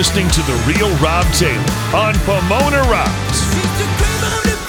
listening to The Real Rob Taylor on Pomona Rocks.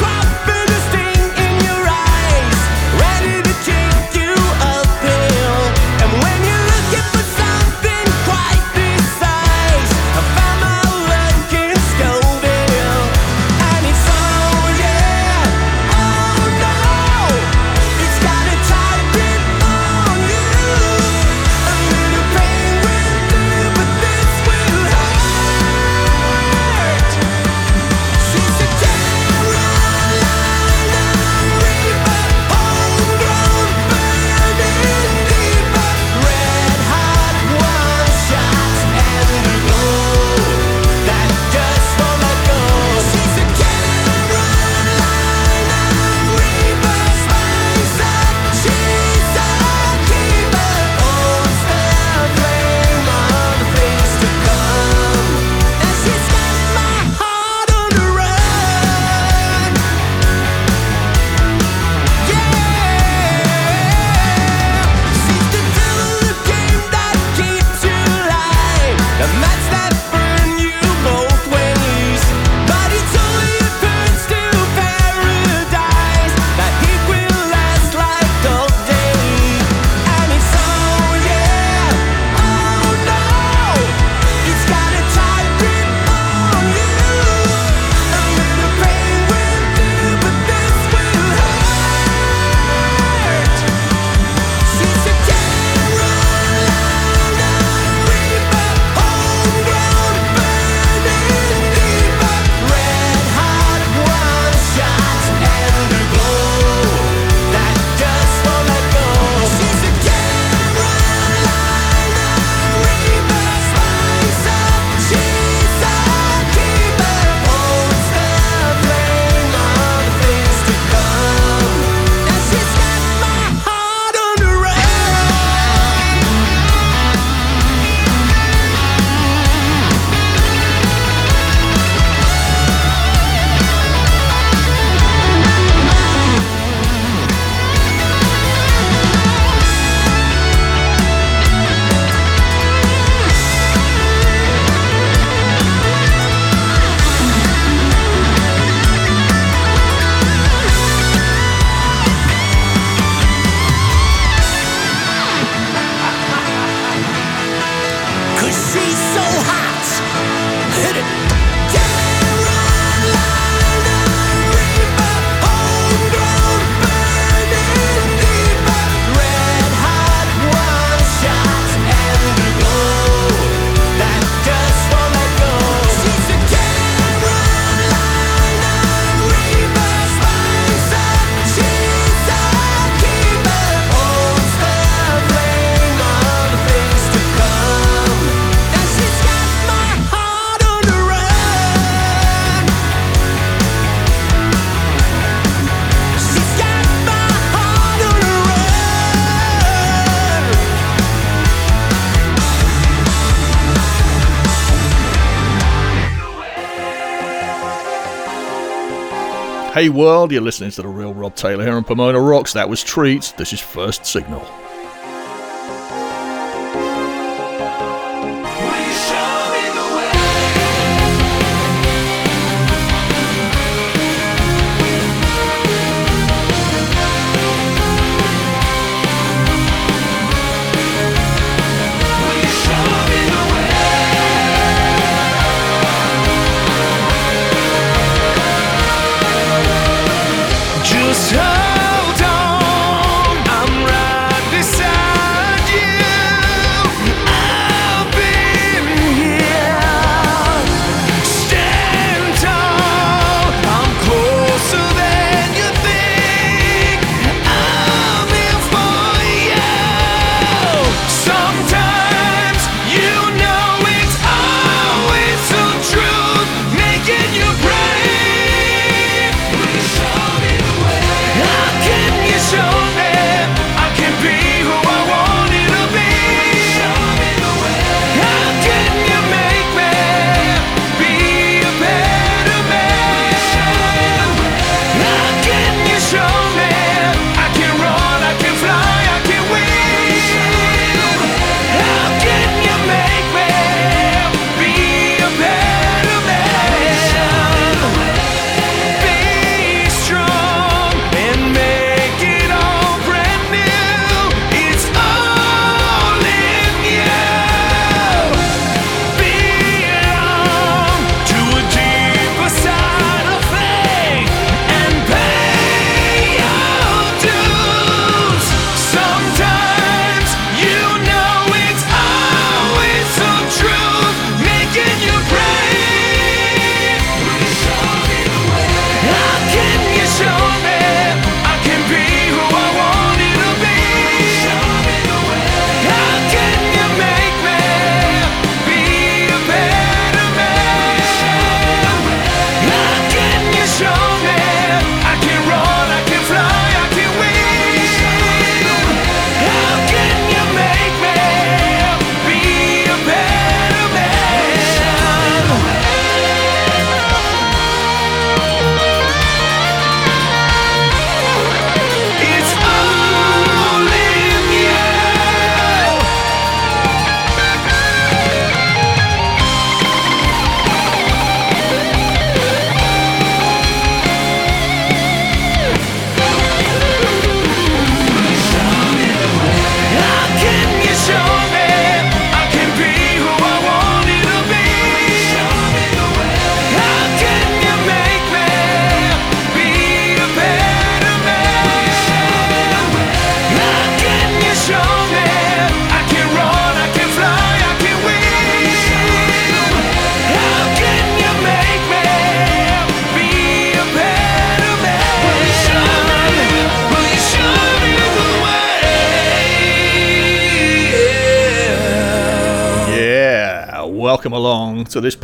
Hey world, you're listening to the real Rob Taylor here on Pomona Rocks. That was Treats. This is First Signal.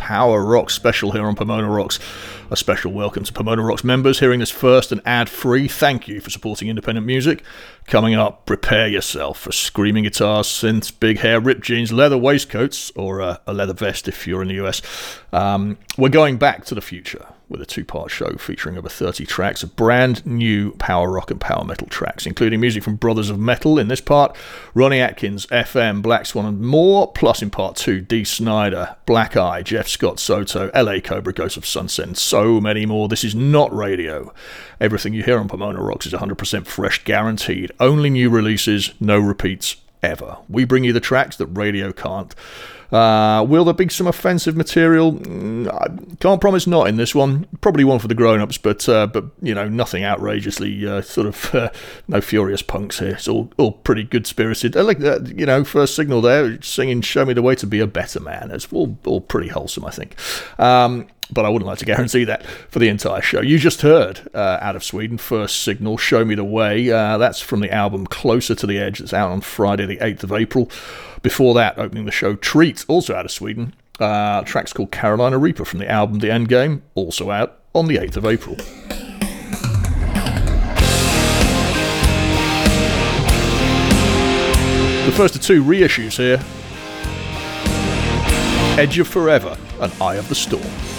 Power Rock special here on Pomona Rocks. A special welcome to Pomona Rocks members hearing this first and ad free. Thank you for supporting independent music. Coming up, prepare yourself for screaming guitars, synths, big hair, ripped jeans, leather waistcoats, or a, a leather vest if you're in the US. Um, we're going back to the future with a two part show featuring over 30 tracks of brand new power rock and power metal tracks, including music from Brothers of Metal in this part, Ronnie Atkins, FM, Black Swan, and more, plus in part two, Dee Snider, Black Eye, Jeff Scott Soto, LA Cobra, Ghost of Sunset, and so many more. This is not radio. Everything you hear on Pomona Rocks is 100% fresh, guaranteed. Only new releases, no repeats ever. We bring you the tracks that radio can't. Uh, will there be some offensive material? Mm, I can't promise not in this one. Probably one for the grown-ups, but uh, but you know nothing outrageously uh, sort of uh, no furious punks here. It's all all pretty good spirited. I like that you know first signal there singing "Show Me the Way to Be a Better Man." It's all all pretty wholesome, I think. Um, but I wouldn't like to guarantee that for the entire show. You just heard uh, out of Sweden, First Signal, Show Me the Way. Uh, that's from the album Closer to the Edge, that's out on Friday, the 8th of April. Before that, opening the show, Treat, also out of Sweden. Uh, track's called Carolina Reaper from the album The Endgame, also out on the 8th of April. The first of two reissues here Edge of Forever and Eye of the Storm.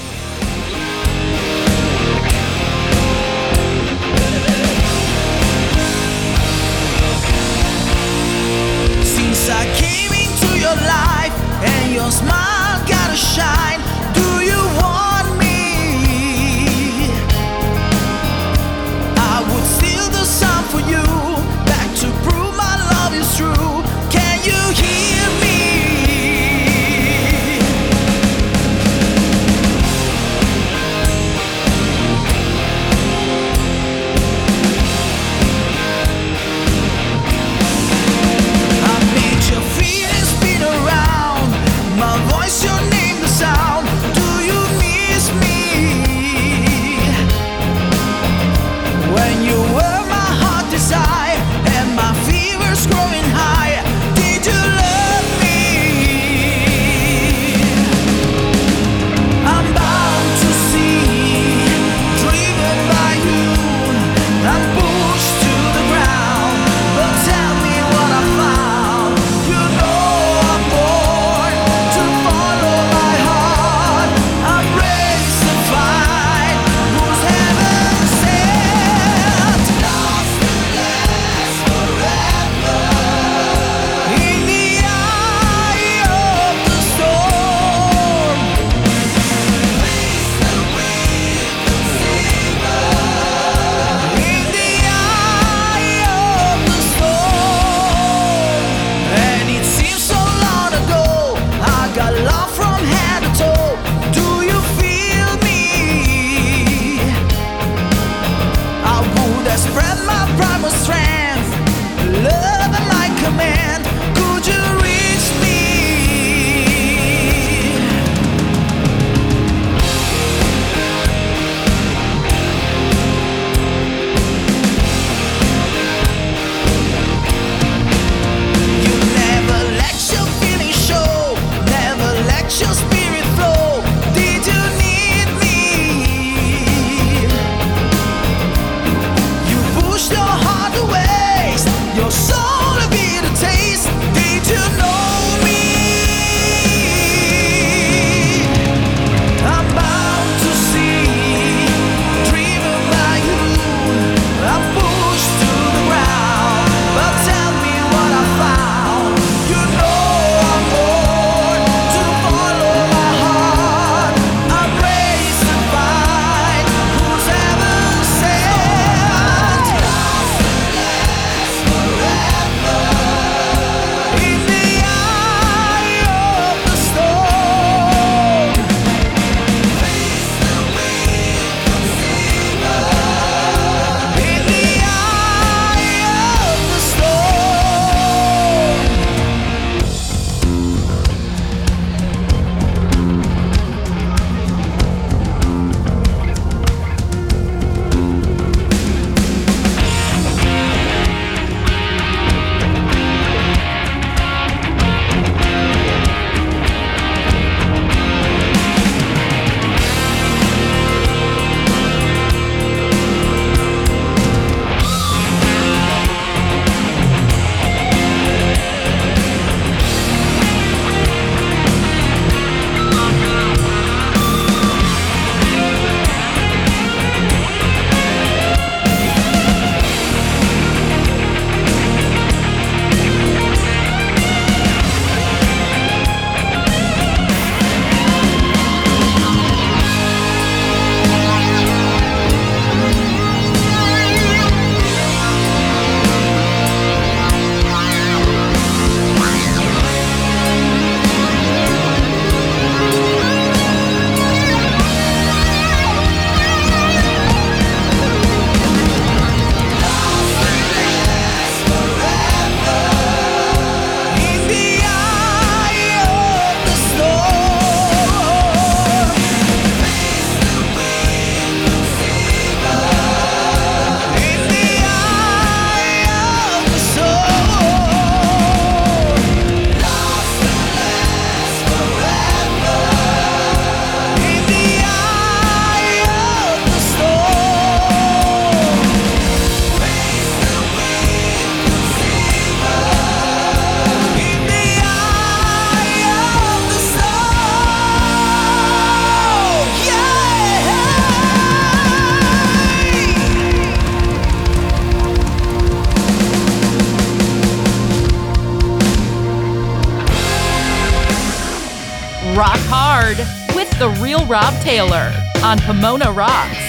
Taylor on Pomona Rocks.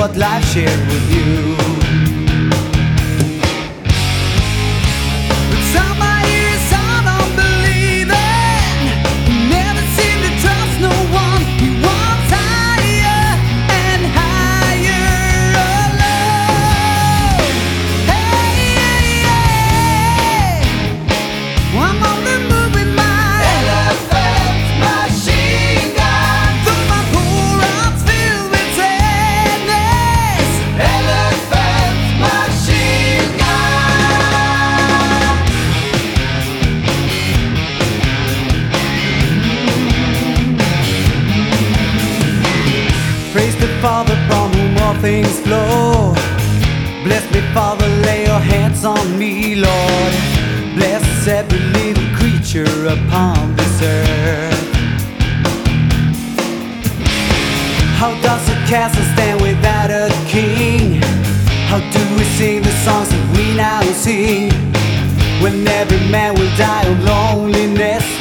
what life shared with you. creature upon this earth. How does a castle stand without a king? How do we sing the songs that we now sing? When every man will die of loneliness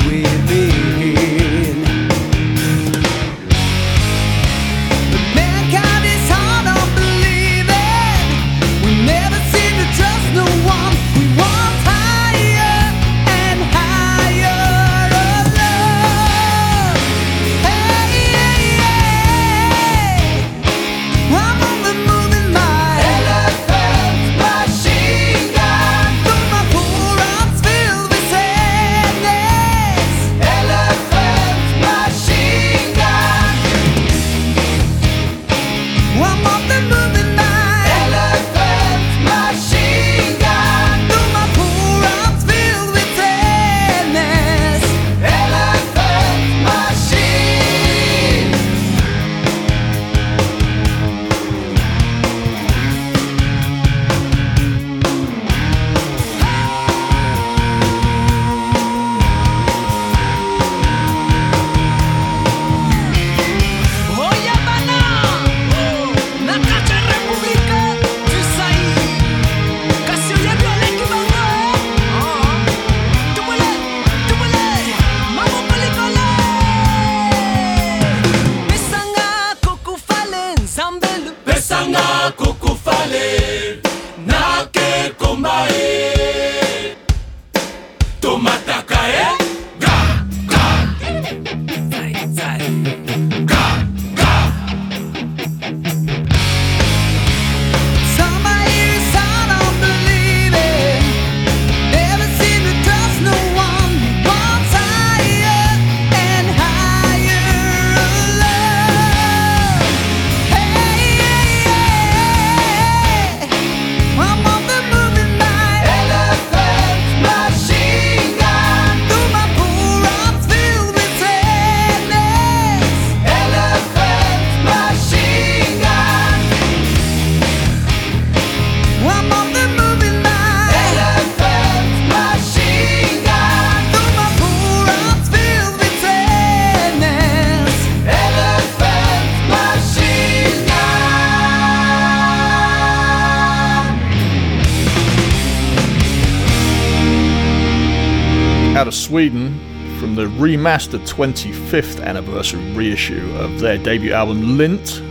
remastered 25th anniversary reissue of their debut album Lint.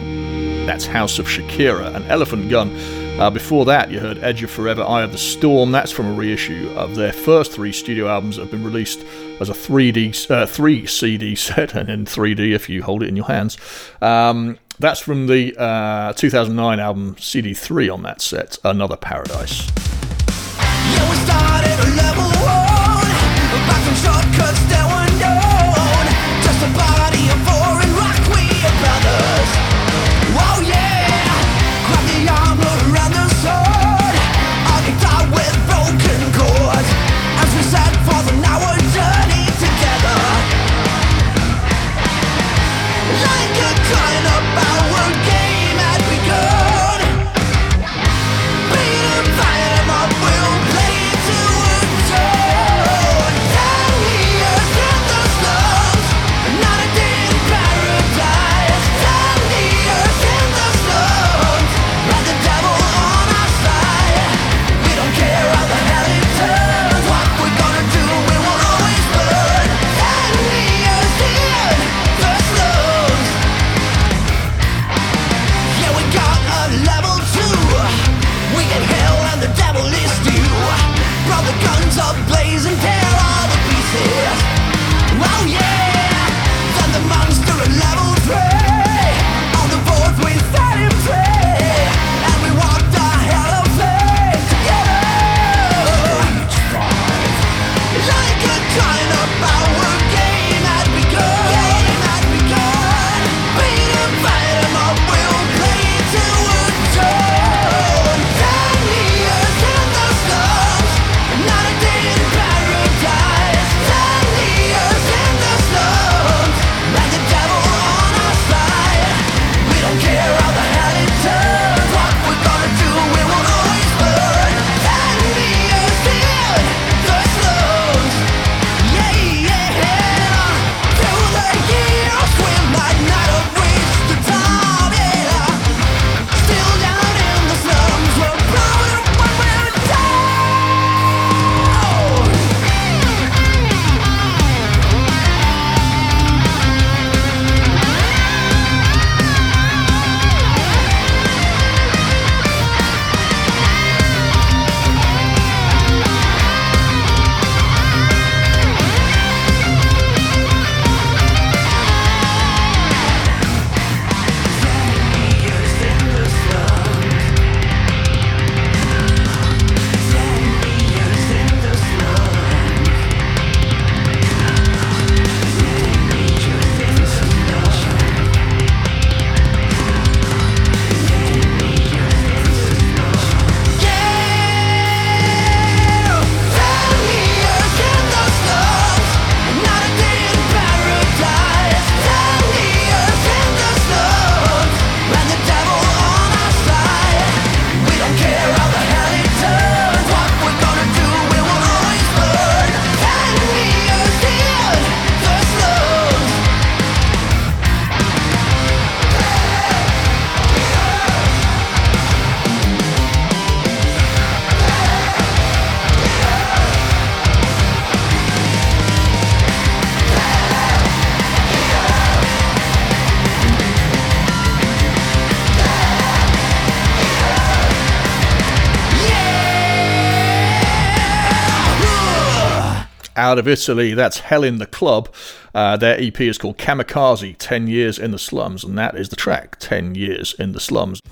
That's House of Shakira and Elephant Gun. Uh, before that, you heard Edge of Forever, Eye of the Storm. That's from a reissue of their first three studio albums that have been released as a 3D, uh, three CD set, and in 3D if you hold it in your hands. Um, that's from the uh, 2009 album CD3 on that set, Another Paradise. Yeah, out of Italy. That's Hell in the Club. Uh, their EP is called Kamikaze 10 Years in the Slums, and that is the track 10 Years in the Slums.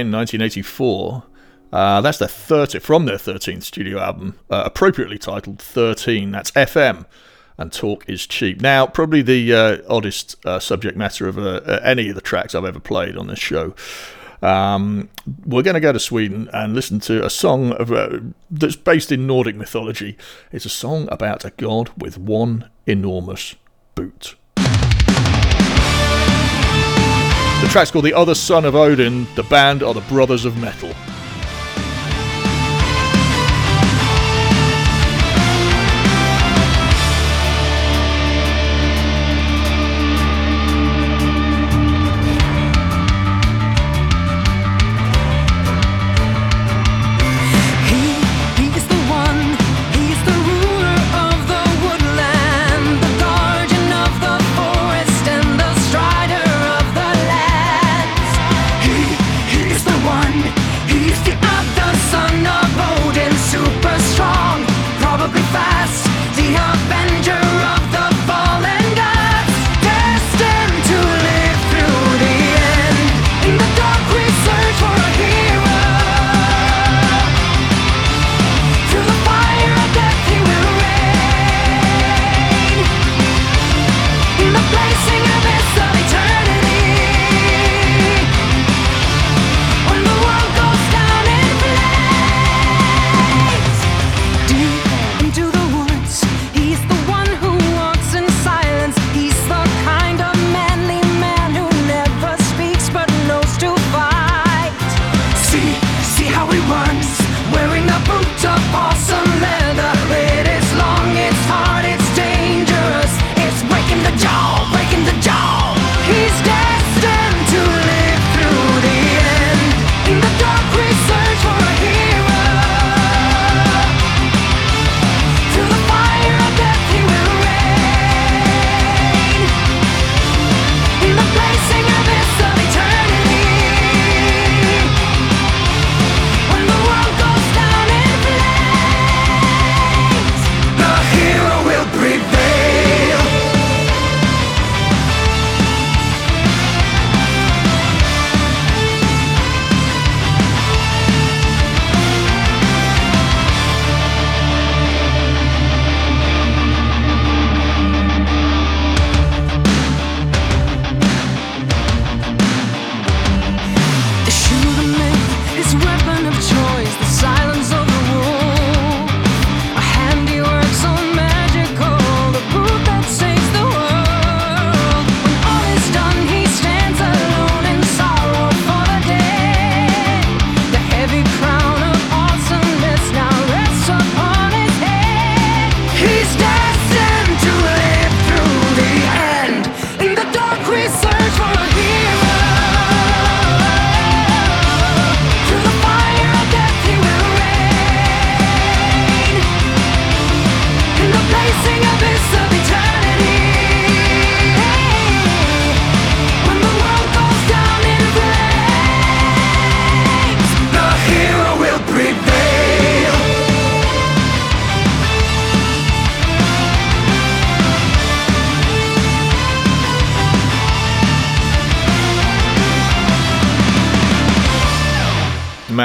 In 1984. Uh, that's their 30 from their 13th studio album, uh, appropriately titled 13. That's FM, and Talk is Cheap. Now, probably the uh, oddest uh, subject matter of uh, uh, any of the tracks I've ever played on this show. Um, we're going to go to Sweden and listen to a song of, that's based in Nordic mythology. It's a song about a god with one enormous boot. Track's called The Other Son of Odin. The band are the Brothers of Metal.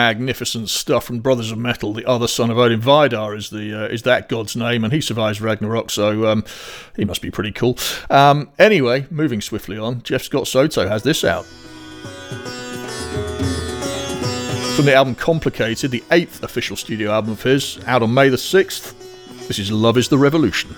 Magnificent stuff from Brothers of Metal. The other son of Odin, Vidar, is the uh, is that god's name, and he survives Ragnarok, so um, he must be pretty cool. Um, anyway, moving swiftly on, Jeff Scott Soto has this out. From the album Complicated, the eighth official studio album of his, out on May the 6th. This is Love is the Revolution.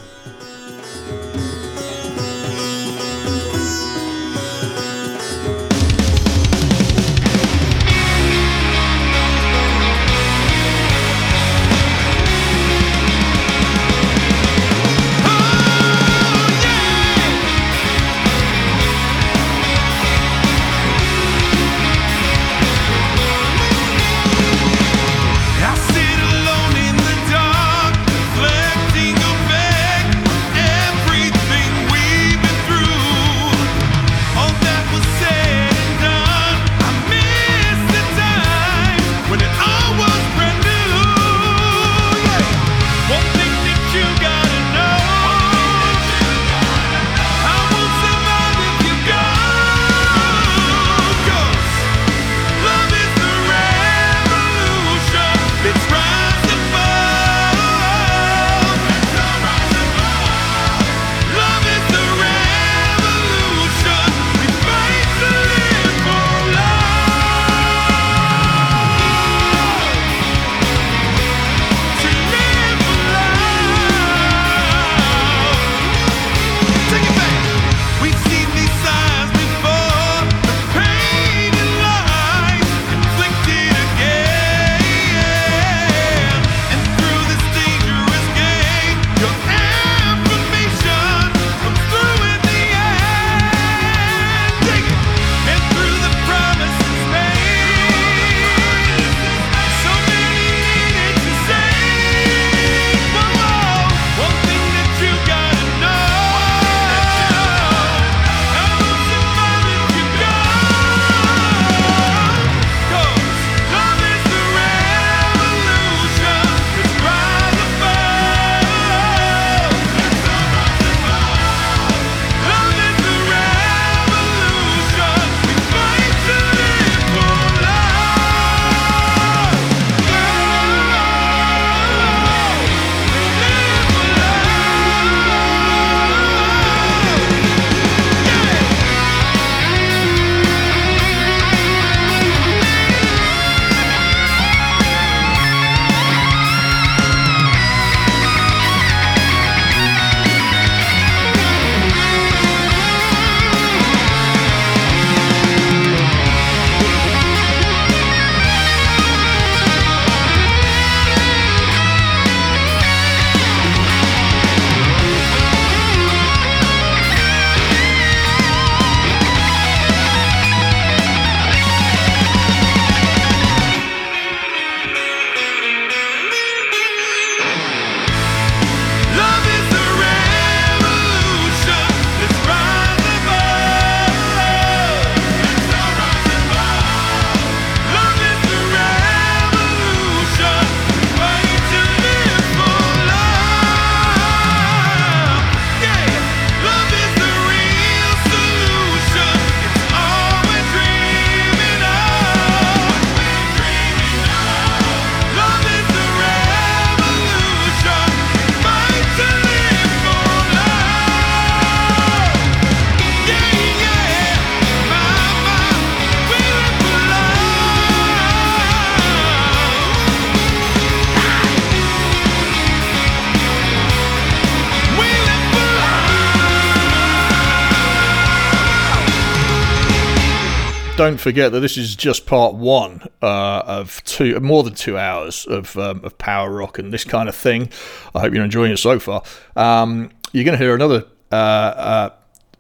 Don't forget that this is just part one uh, of two, more than two hours of, um, of power rock and this kind of thing. I hope you're enjoying it so far. Um, you're going to hear another uh, uh,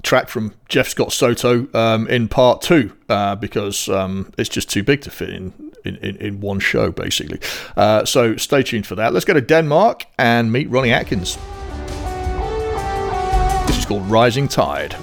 track from Jeff Scott Soto um, in part two uh, because um, it's just too big to fit in. In, in, in one show, basically. Uh, so stay tuned for that. Let's go to Denmark and meet Ronnie Atkins. This is called Rising Tide.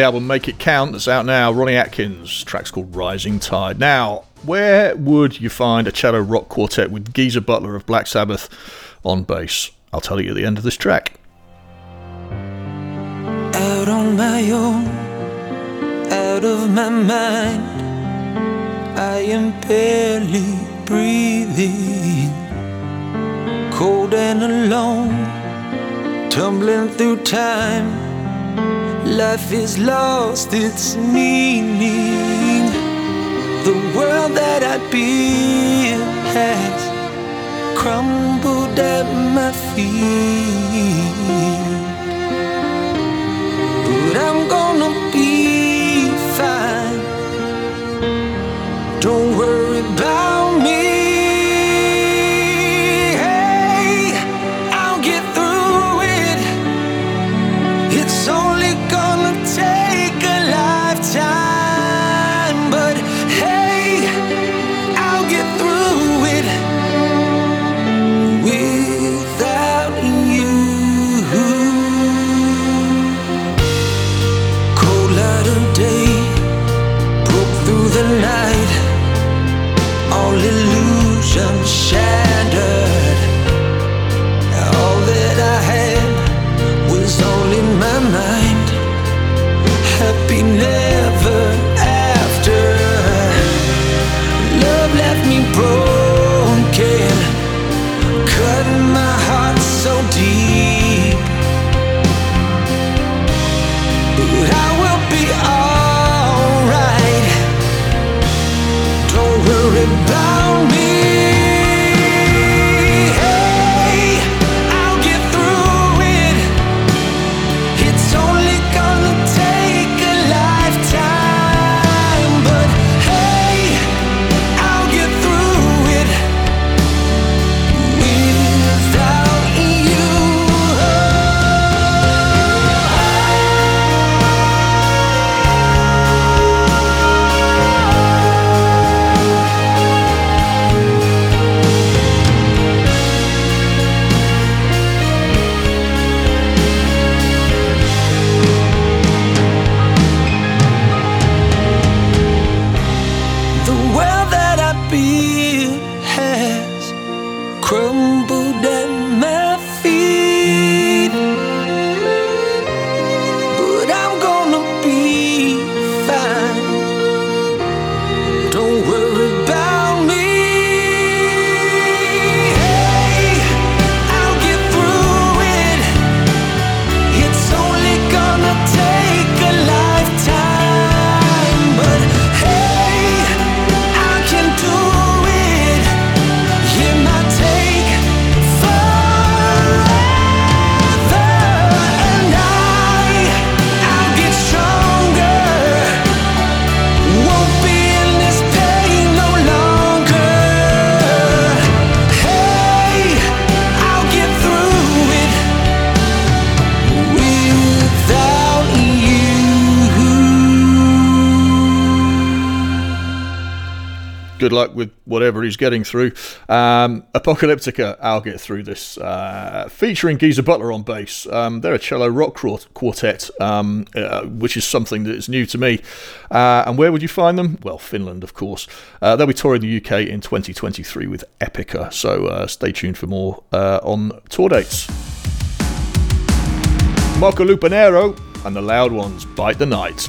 The album Make It Count that's out now. Ronnie Atkins. Track's called Rising Tide. Now, where would you find a cello rock quartet with Geezer Butler of Black Sabbath on bass? I'll tell you at the end of this track. out on my own, out of my mind. I am barely breathing, cold and alone, tumbling through time. Life is lost its meaning. The world that I built has crumbled at my feet. But I'm gonna be fine. Don't worry Good luck with whatever he's getting through. Um, Apocalyptica, I'll get through this. Uh, featuring Geezer Butler on bass. Um, they're a cello rock quartet, um, uh, which is something that is new to me. Uh, and where would you find them? Well, Finland, of course. Uh, they'll be touring the UK in 2023 with Epica, so uh, stay tuned for more uh, on tour dates. Marco Lupanero and the Loud Ones bite the night.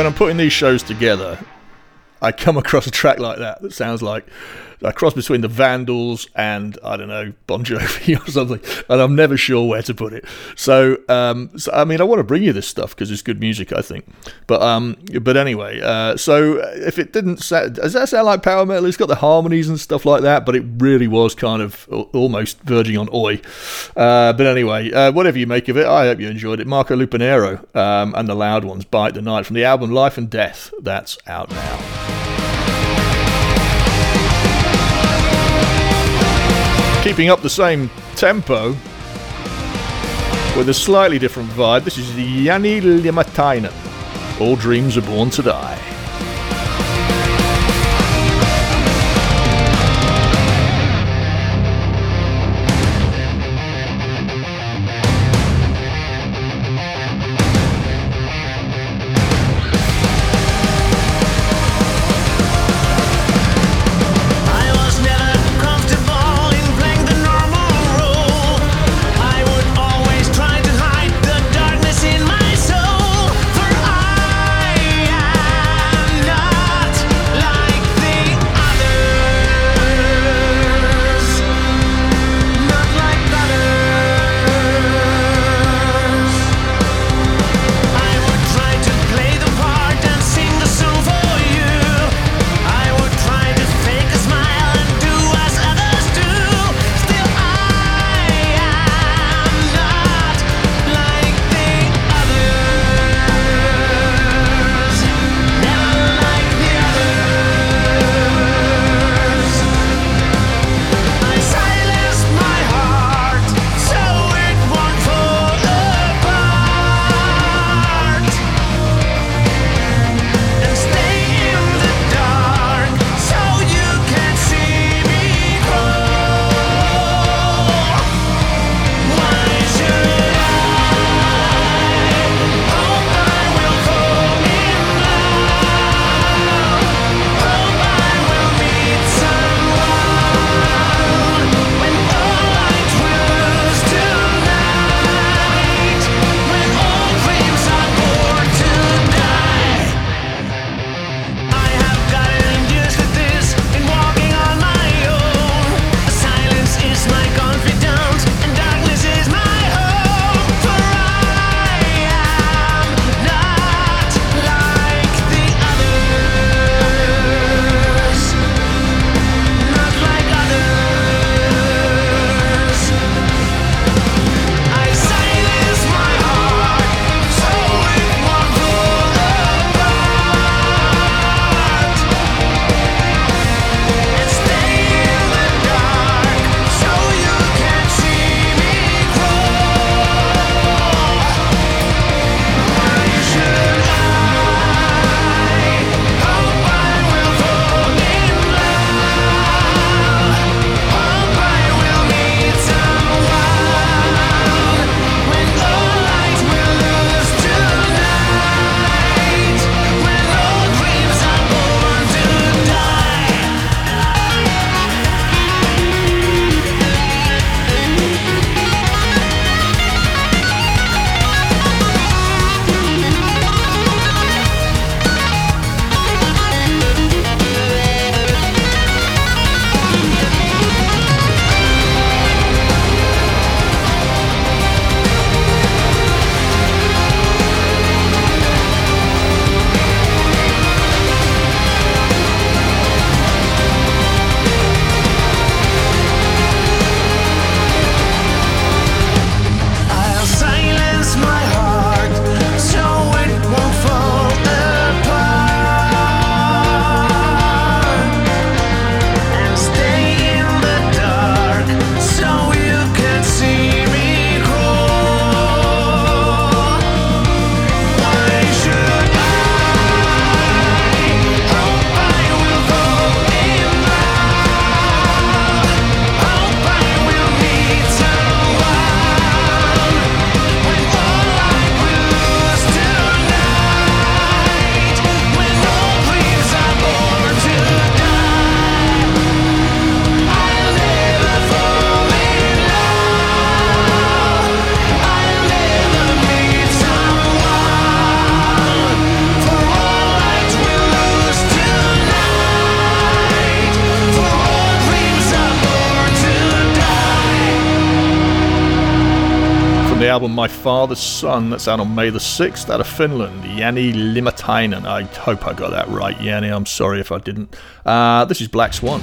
When I'm putting these shows together, I come across a track like that that sounds like a cross between the Vandals and I don't know Bon Jovi or something, and I'm never sure where to put it. So, um, so I mean, I want to bring you this stuff because it's good music, I think. But um, but anyway, uh, so if it didn't, sa- does that sound like power metal? It's got the harmonies and stuff like that, but it really was kind of almost verging on oi. Uh, but anyway, uh, whatever you make of it, I hope you enjoyed it. Marco Lupanero um, and the Loud Ones, Bite the Night from the album Life and Death. That's out now. Keeping up the same tempo with a slightly different vibe. This is Jani Liimatainen. All dreams are born to die. album My Father's Son that's out on May the 6th out of Finland. Yanni Liimatainen. I hope I got that right, Yanni. I'm sorry if I didn't. Uh, this is Black Swan.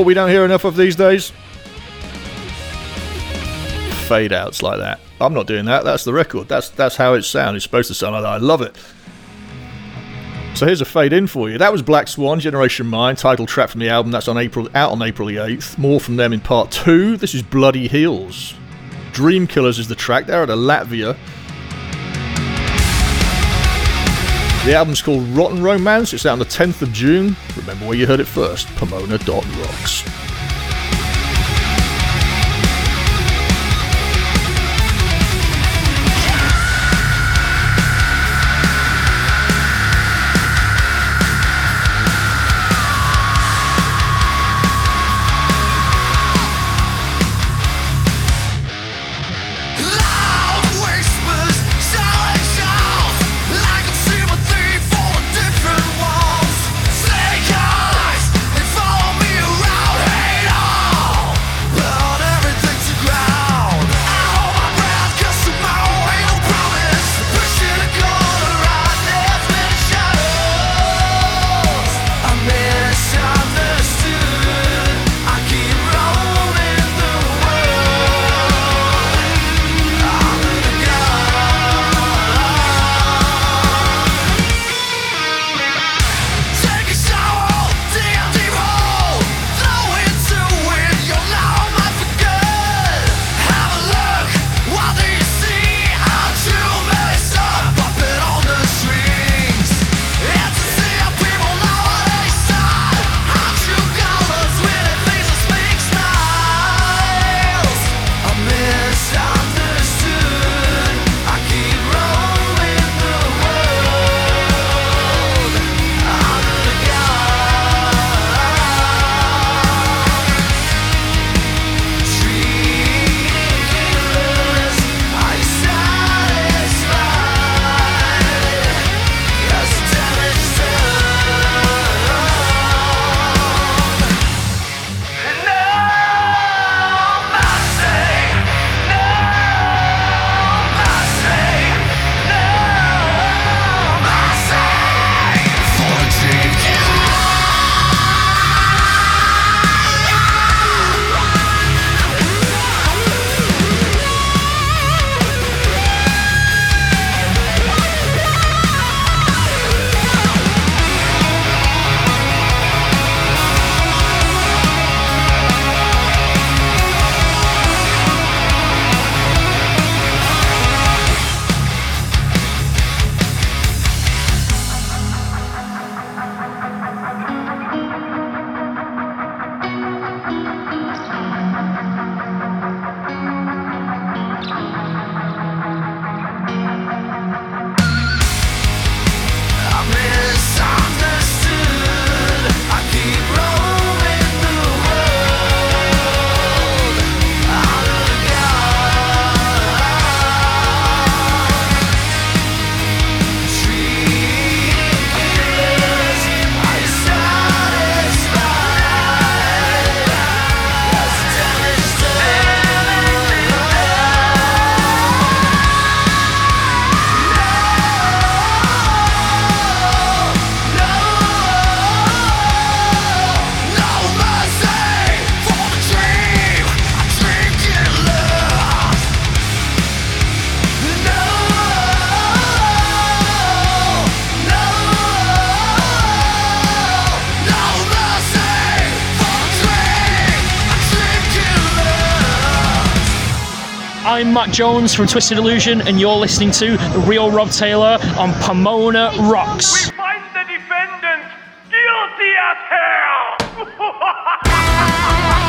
what we don't hear enough of these days? Fade outs like that. I'm not doing that. That's the record. That's that's how it sounds. It's supposed to sound like that. I love it. So here's a fade in for you. That was Black Swan, Generation Mind, title track from the album. That's on April out on April the 8th. More from them in part two. This is Bloody Heels. Dream Killers is the track. They're out of Latvia. The album's called Rotten Romance. It's out on the 10th of June. Remember where you heard it first Pomona.rocks. I'm Matt Jones from Twisted Illusion, and you're listening to The Real Rob Taylor on Pomona Rocks. guilty as hell!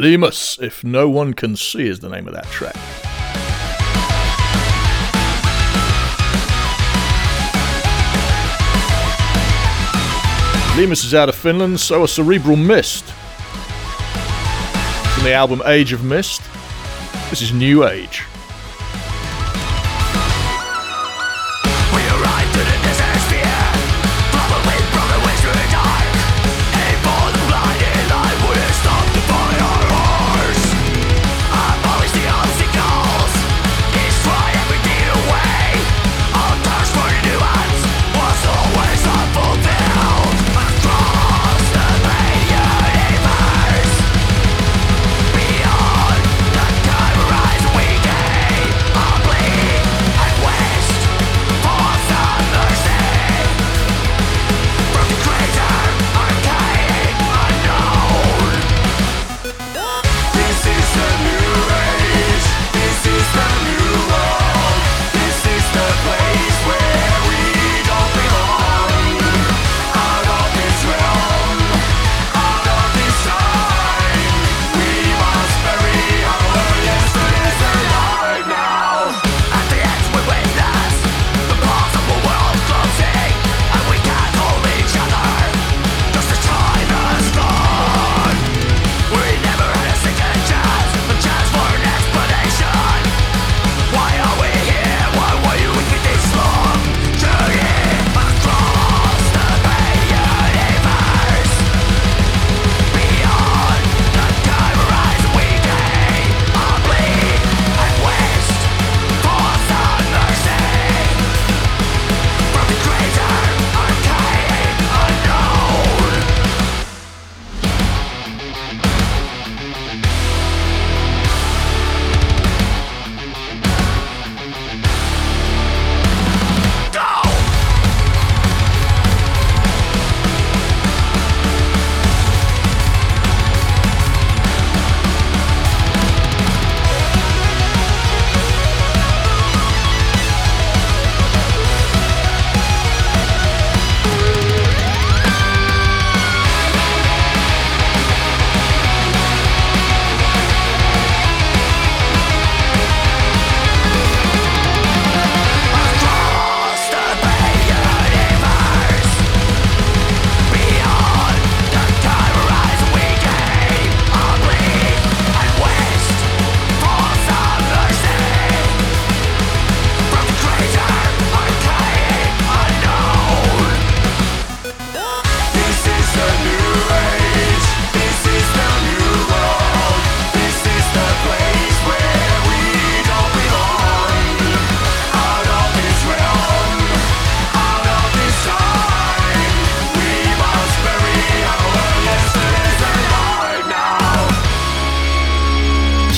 Lemus, if no one can see, is the name of that track. Lemus is out of Finland, so a Cerebral Mist. From the album Age of Mist, this is New Age.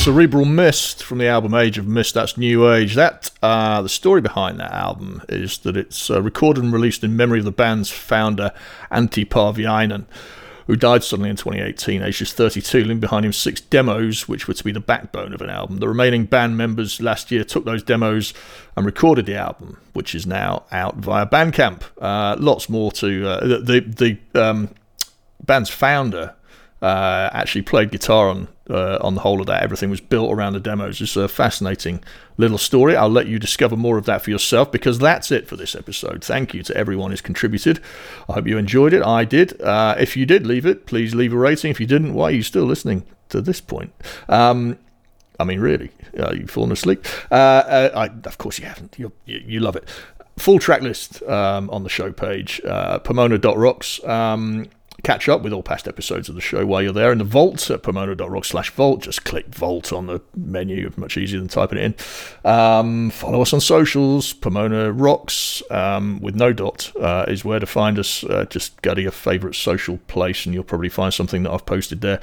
Cerebral Mist from the album Age of Mist. That's New Age. That uh, the story behind that album is that it's uh, recorded and released in memory of the band's founder Antti Parviainen, who died suddenly in 2018, aged just 32, leaving behind him six demos, which were to be the backbone of an album. The remaining band members last year took those demos and recorded the album, which is now out via Bandcamp. Uh, lots more to uh, the the, the um, band's founder uh, actually played guitar on uh, on the whole of that. Everything was built around the demos. It's a fascinating little story. I'll let you discover more of that for yourself because that's it for this episode. Thank you to everyone who's contributed. I hope you enjoyed it. I did. Uh, if you did leave it, please leave a rating. If you didn't, why are you still listening to this point? Um, I mean, really, are you falling asleep? Uh, uh, I, of course you haven't. You're, you you love it. Full track list um, on the show page, uh, pomona.rocks. Um, catch up with all past episodes of the show while you're there in the vault at pomona.rock slash vault. Just click vault on the menu, much easier than typing it in. Um, follow us on socials. Pomona Rocks um, with no dot uh, is where to find us. Uh, just go to your favourite social place and you'll probably find something that I've posted there.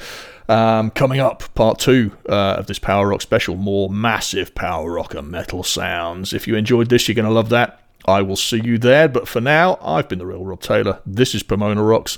Um, coming up, part two uh, of this Power Rock special, more massive power rock and metal sounds. If you enjoyed this, you're going to love that. I will see you there. But for now, I've been the real Rob Taylor. This is Pomona Rocks.